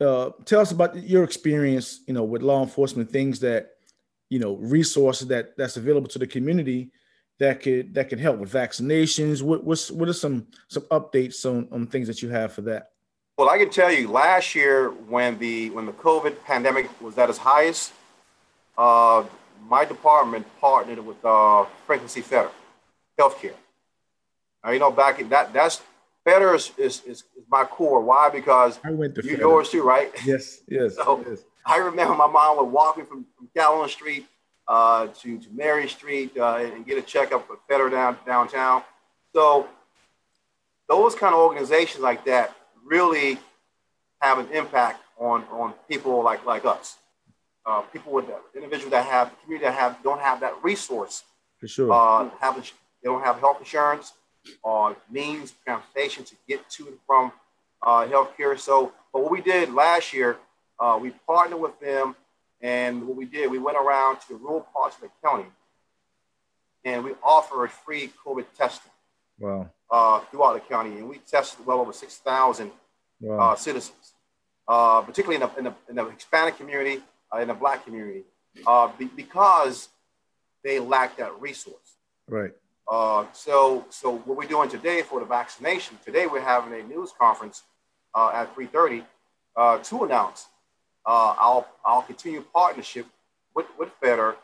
uh, tell us about your experience, you know, with law enforcement, things that, you know, resources that that's available to the community that could that can help with vaccinations. What what's what are some some updates on, on things that you have for that? Well, I can tell you, last year when the when the COVID pandemic was at its highest, uh, my department partnered with uh, C. Fetter Healthcare. Now, you know, back in that that's Fetter is, is, is, my core. Why? Because I went to you, yours too, right? Yes, yes, so yes. I remember my mom would walk me from, from Calhoun Street uh, to, to Mary Street uh, and get a checkup with Fetter down, downtown. So those kind of organizations like that really have an impact on, on people like, like us. Uh, people with individuals that have community that have don't have that resource. For sure. Uh, have they don't have health insurance or means of transportation to get to and from uh, healthcare. So, but what we did last year, uh, we partnered with them, and what we did, we went around to the rural parts of the county, and we offered free COVID testing. Wow. Uh, throughout the county, and we tested well over six thousand wow. Uh, citizens, uh, particularly in the, in the, in the Hispanic community, uh, in the Black community, be, because they lack that resource. Right. Uh, so, so what we're doing today for the vaccination, today we're having a news conference uh, at 3.30 uh, to announce uh, our, our continued partnership with, with Fetter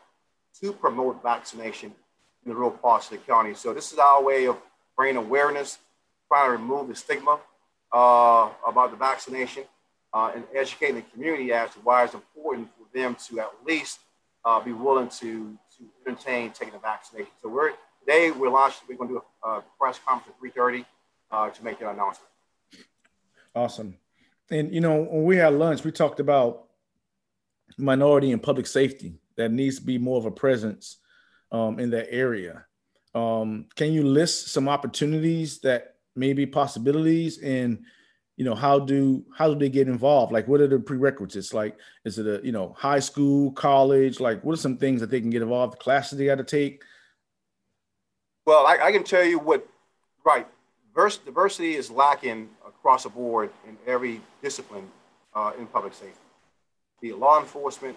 to promote vaccination in the rural parts of the county. So this is our way of bringing awareness, trying to remove the stigma uh, about the vaccination uh, and educating the community as to why it's important for them to at least be willing to, to entertain taking the vaccination. So we're Today we're launching, we're going to do a, press conference at 3.30 uh, to make that announcement. Awesome. And, you know, when we had lunch, we talked about minority and public safety that needs to be more of a presence um, in that area. Um, can you list some opportunities that may be possibilities and you know how do how do they get involved like what are the prerequisites like is it a you know high school college like what are some things that they can get involved the classes they got to take well, I, I, can tell you what, right, diversity is lacking across the board in every discipline uh, in public safety. Be it law enforcement,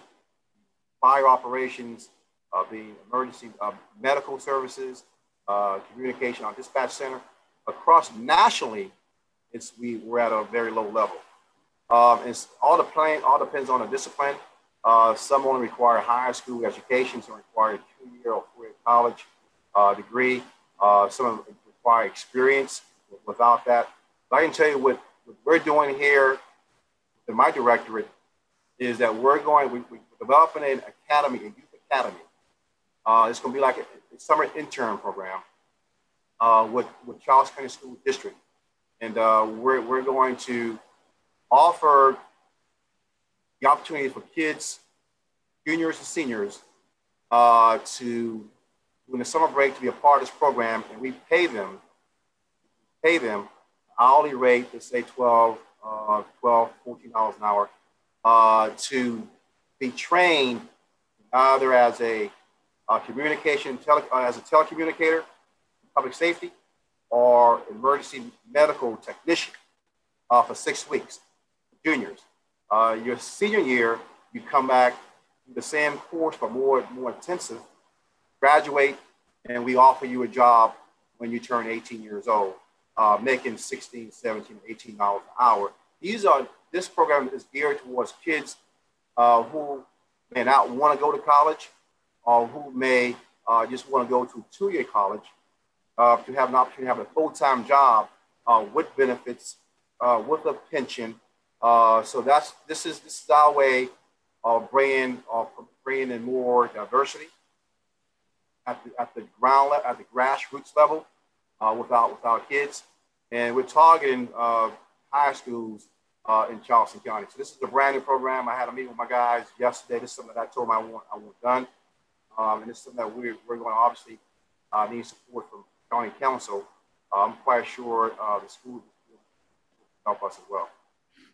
fire operations, uh, the emergency uh, medical services, uh, communication, our dispatch center. Across nationally, it's we, we're at a very low level. Um, it's all the plan, all depends on the discipline. Uh, some only require higher school education, some require a two-year or four-year college uh, degree. Uh, some of them require experience. Without that, but I can tell you what, what we're doing here in my directorate is that we're going, we, we're developing an academy, a youth academy. Uh, it's going to be like a, a summer intern program uh, with, with Charleston County School District. And uh, we're, we're going to offer the opportunity for kids, juniors and seniors, uh, to, when the summer break, to be a part of this program. And we pay them, pay them hourly rate, let's say 12, uh, 12 $14 an hour, uh, to be trained either as a uh, communication, tele, uh, as a telecommunicator, public safety, or emergency medical technician uh, for six weeks, juniors. Uh, your senior year, you come back the same course, but more, more intensive, graduate, and we offer you a job when you turn 18 years old, uh, making 16, 17, 18 dollars an hour. These are this program is geared towards kids uh, who may not want to go to college, or who may uh, just want to go to two-year college uh, to have an opportunity to have a full-time job uh, with benefits, uh, with a pension. So that's this is this is our way of bringing of bringing in more diversity at the, at the ground level, at the grassroots level, uh, without without kids, and we're targeting high schools uh, in Charleston County. So this is a brand new program. I had a meeting with my guys yesterday. This is something that I told them I want, I want done. Um, and this is something that we're, we're going to obviously uh, need support from county council. Uh, I'm quite sure uh, the school will help us as well.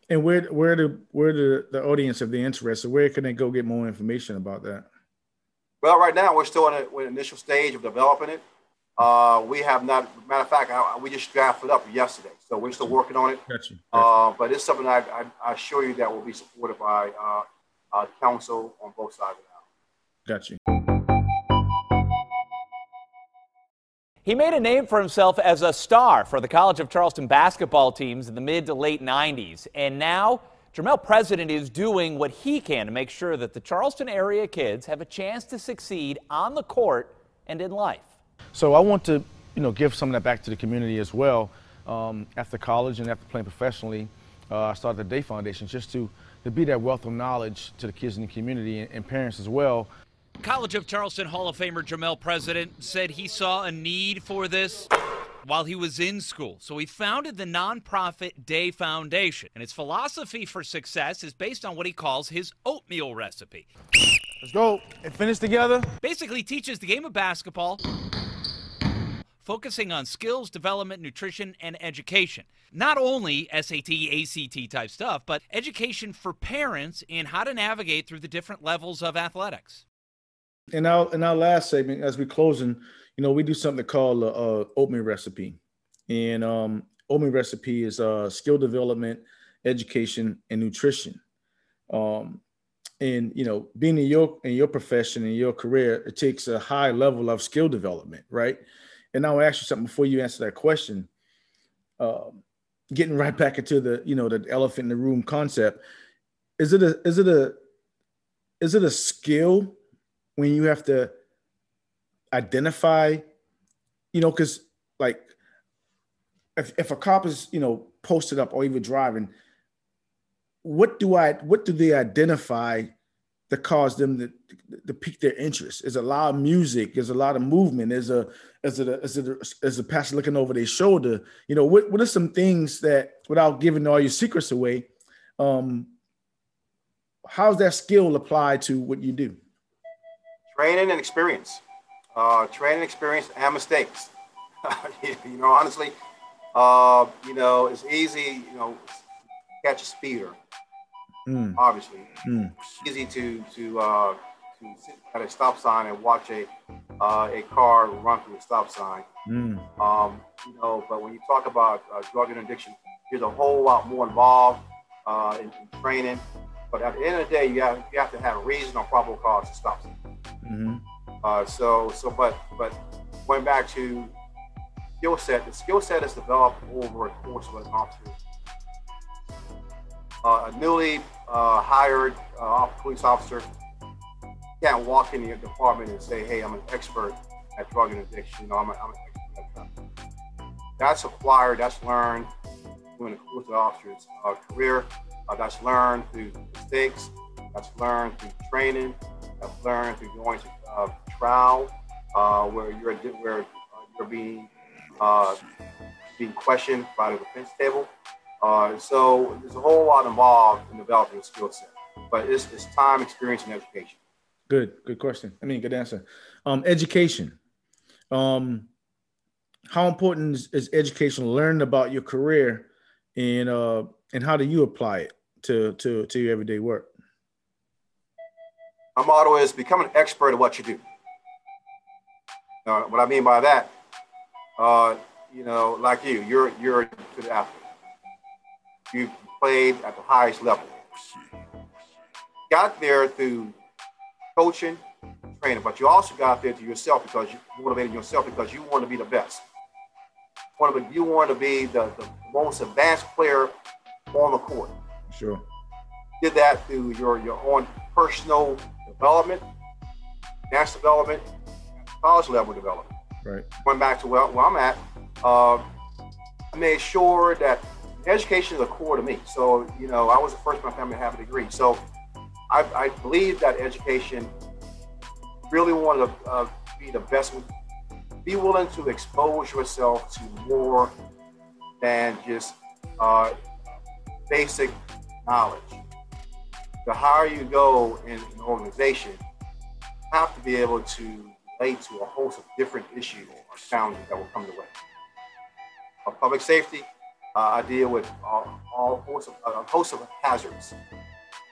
And where where the where the, the audience if they're interested, where can they go get more information about that? Well, right now we're still in an initial stage of developing it. Uh, we have not, matter of fact, I, we just drafted up yesterday, so we're still working on it. Gotcha. Uh, but it's something I, I, I, assure you that will be supported by uh, uh council on both sides of the house. Got you. He made a name for himself as a star for the College of Charleston basketball teams in the mid to late 90s. And now, Jermel President is doing what he can to make sure that the Charleston area kids have a chance to succeed on the court and in life. So I want to, you know, give some of that back to the community as well. Um, after college and after playing professionally, uh, I started the Day Foundation just to, to be that wealth of knowledge to the kids in the community and, and parents as well. College of Charleston Hall of Famer Jermel President said he saw a need for this while he was in school. So he founded the nonprofit Day Foundation. And its philosophy for success is based on what he calls his oatmeal recipe. Let's go and finish together. Basically teaches the game of basketball focusing on skills development, nutrition, and education. Not only SAT, ACT type stuff, but education for parents in how to navigate through the different levels of athletics. In our in our last segment, as we closing, you know, we do something called a, a oatmeal recipe, and um, oatmeal recipe is uh, skill development, education, and nutrition. Um, and you know, being in your in your profession in your career, it takes a high level of skill development, right? And I'll ask you something before you answer that question. Um, getting right back into the you know the elephant in the room concept. Is it a is it a is it a skill when you have to identify, you know, because like if, if a cop is you know posted up or even driving, what do I what do they identify that cause them to, to pique their interest. Is a lot of music. is a lot of movement. is a is it a, is it a, is a pastor looking over their shoulder? You know, what what are some things that without giving all your secrets away, um, how's that skill applied to what you do? Training and experience, uh, training experience and mistakes. you know, honestly, uh, you know, it's easy. You know, catch a speeder Mm. Obviously, mm. easy to to uh, to sit at a stop sign and watch a uh, a car run through a stop sign. Mm. Um, you know, but when you talk about uh, drug addiction, there's a whole lot more involved uh, in, in, training. But at the end of the day, you have you have to have a reason or probable cause to stop Mm-hmm. Uh, so so, but but going back to skill set, the skill set is developed over a course of an officer. Uh, a newly uh, hired uh, police officer can't walk in the department and say, "Hey, I'm an expert at drug and addiction." You know, I'm, a, I'm an expert at. That's acquired. That's learned during the course of the officer's uh, career. Uh, that's learned through mistakes. That's learned through training. That's learned through going to trial, uh, where you're where uh, you're being uh, being questioned by the defense table. so there's a whole lot involved in developing a skill set, but it's, it's time, experience, and education. Good, good question. I mean, good answer. Um, education. Um, how important is, is education? Learning about your career, and uh, and how do you apply it to to to your everyday work? My motto is become an expert at what you do. Uh, what I mean by that, uh, you know, like you, you're you're to the athlete. You played at the highest level. Got there through coaching, training, but you also got there to yourself because you motivated yourself because you want to be the best. One of You want to be the, the most advanced player on the court. Sure. Did that through your, your own personal development, dance development, college level development. Right. Going back to where, where I'm at, uh, I made sure that education is a core to me. So, you know, I was the first in my family to have a degree. So I, I believe that education really want to uh, be the best. Be willing to expose yourself to more than just uh, basic knowledge. The higher you go in an organization, you have to be able to relate to a host of different issues or challenges that will come your way. For public safety, uh, I deal with all, all host of, a host of hazards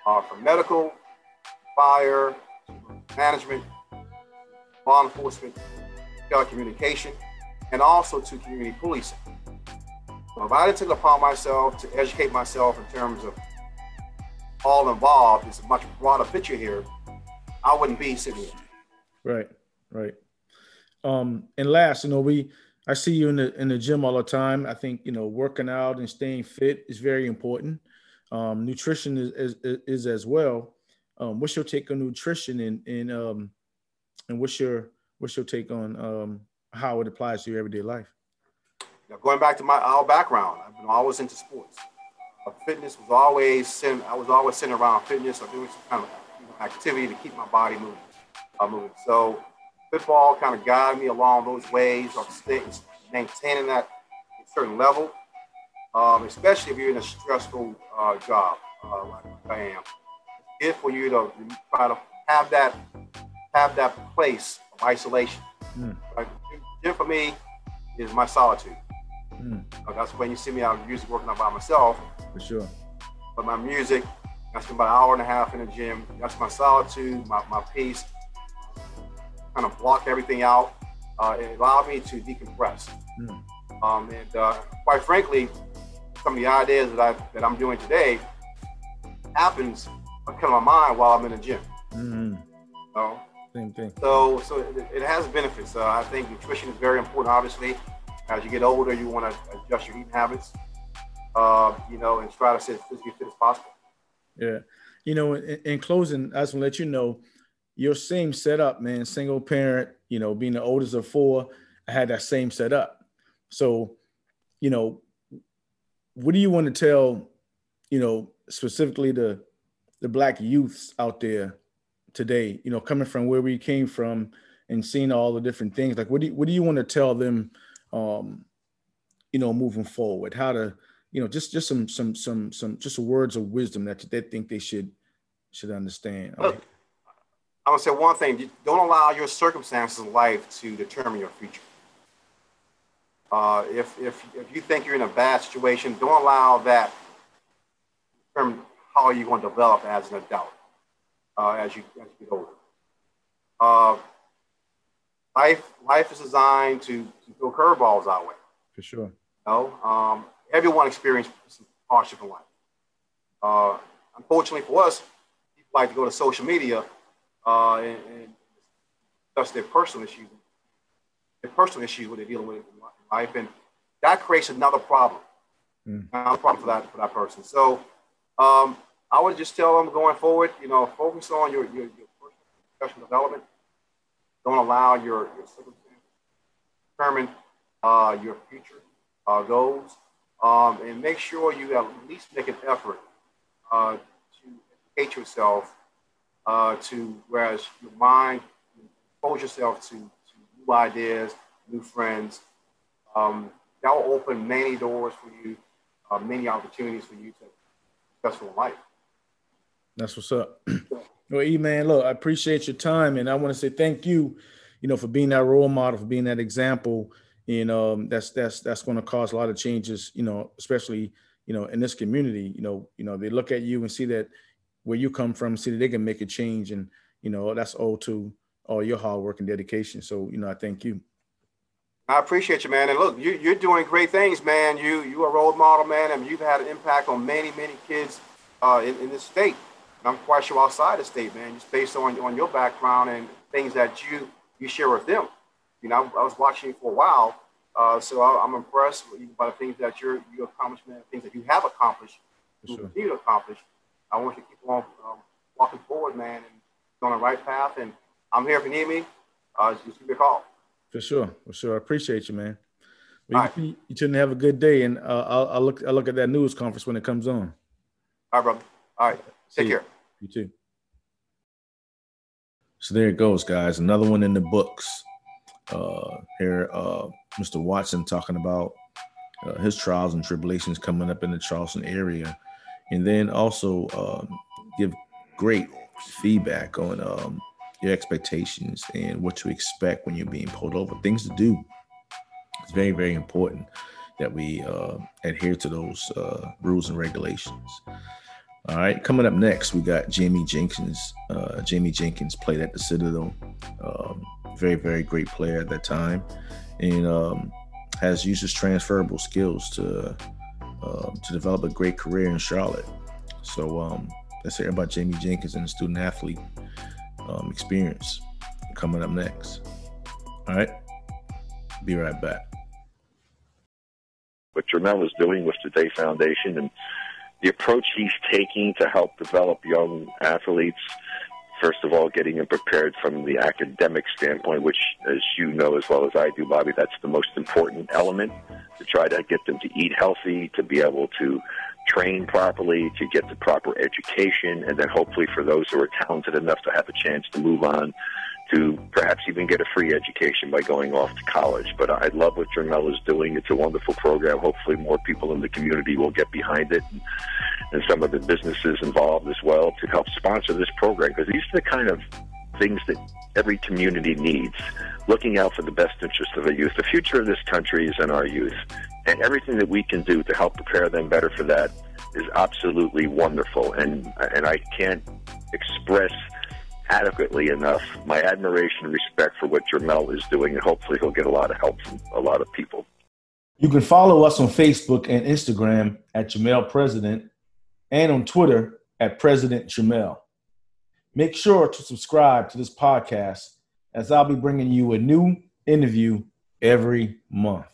uh, from medical, fire, management, law enforcement, telecommunication, and also to community policing. If I didn't take it upon myself to educate myself in terms of all involved, it's a much broader picture here, I wouldn't be sitting here. Right, right. Um, and last, you know, we I see you in the in the gym all the time. I think you know working out and staying fit is very important. Um, nutrition is, is, is as well. Um, what's your take on nutrition and and um, and what's your what's your take on um, how it applies to your everyday life? Now, going back to my our background, I've been always into sports. Uh, fitness was always sent, I was always sitting around fitness or doing some kind of activity to keep my body moving. Uh, moving. So football kind of guided me along those ways of staying, maintaining that certain level, um, especially if you're in a stressful uh, job uh, like I am. It's good for you to try to have that have that place of isolation. Mm. Like, gym for me is my solitude. Mm. that's when you see me out usually working out by myself. For sure. But my music, I spend about an hour and a half in the gym. That's my solitude, my, my peace kind of block everything out. Uh, it allowed me to decompress. Mm. Um, and uh, quite frankly, some of the ideas that I that I'm doing today happens come to my mind while I'm in the gym. Mm-hmm. So, Same thing. So, so it, it has benefits. Uh, I think nutrition is very important. Obviously, as you get older, you want to adjust your eating habits. Uh, you know, and try to stay as physically fit as possible. Yeah, you know, in, in closing, I just want to let you know your same setup, man. Single parent, you know, being the oldest of four, I had that same setup. So, you know, what do you want to tell, you know, specifically the the black youths out there today, you know, coming from where we came from and seeing all the different things? Like what do you what do you want to tell them um, you know, moving forward? How to, you know, just just some some some some just words of wisdom that they think they should should understand. Look, I would say one thing: don't allow your circumstances in life to determine your future. Uh, if, if, if you think you're in a bad situation, don't allow that determine how you're going to develop as an adult uh, as, you, as you get older. Uh, life life is designed to, to throw curveballs our way. For sure. You know, um, everyone experiences hardship in life. Uh, unfortunately for us, people like to go to social media uh, and, and discuss their personal issues, their personal issues what they're dealing with in life, and that creates another problem. Mm. Another problem for that for that person. So um, I would just tell them going forward, you know, focus on your your, your personal professional development. Don't allow your, your circumstances determine uh, your future uh, goals. Um, and make sure you at least make an effort uh, to educate yourself uh, to, whereas your mind, expose yourself to, to new ideas, new friends. Um, that will open many doors for you, uh, many opportunities for you to successful life. That's what's up. Well, E man, look, I appreciate your time, and I want to say thank you, you know, for being that role model, for being that example. And um, that's that's that's going to cause a lot of changes, you know, especially you know in this community. You know, you know, they look at you and see that where you come from, see that they can make a change, and you know that's all to all your hard work and dedication. So, you know, I thank you. I appreciate you, man. And look, you, you're doing great things, man. You you are a role model, man, and you've had an impact on many many kids uh, in, in this state. I'm quite sure outside the state, man, just based on, on your background and things that you you share with them. You know, I, I was watching you for a while, uh, so I, am I'm impressed by the things that you're you accomplishment, things that you have accomplished, you sure. continue to accomplish. I want you to keep on um, walking forward, man, and on the right path. And I'm here if you need me. Uh, just give me a call. For sure, for sure. I appreciate you, man. Well, you, right. you shouldn't have a good day, and uh, I'll, I'll, look. I'll look at that news conference when it comes on. All right, brother. All right. Take care. You too. So there it goes, guys. Another one in the books. Uh, here, uh, Mr. Watson talking about uh, his trials and tribulations coming up in the Charleston area, and then also um, give great feedback on um, your expectations and what to expect when you're being pulled over. Things to do. It's very, very important that we uh, adhere to those uh, rules and regulations. All right, coming up next, we got Jamie Jenkins. Uh, Jamie Jenkins played at the Citadel. Um, very, very great player at that time, and um, has used his transferable skills to uh, to develop a great career in Charlotte. So um, let's hear about Jamie Jenkins and the student athlete um, experience coming up next. All right, be right back. What Jermel is doing with the Day Foundation and the approach he's taking to help develop young athletes, first of all, getting them prepared from the academic standpoint, which, as you know as well as I do, Bobby, that's the most important element to try to get them to eat healthy, to be able to train properly, to get the proper education, and then hopefully for those who are talented enough to have a chance to move on to perhaps even get a free education by going off to college. But I love what Jermel is doing. It's a wonderful program. Hopefully, more people in the community will get behind it, and, and some of the businesses involved as well to help sponsor this program because these are the kind of things that every community needs. Looking out for the best interest of the youth. The future of this country is in our youth, and everything that we can do to help prepare them better for that is absolutely wonderful. And and I can't express adequately enough my admiration and respect for what Jermel is doing, and hopefully he'll get a lot of help from a lot of people. You can follow us on Facebook and Instagram at Jamel President and on Twitter at President Jamel. Make sure to subscribe to this podcast as I'll be bringing you a new interview every month.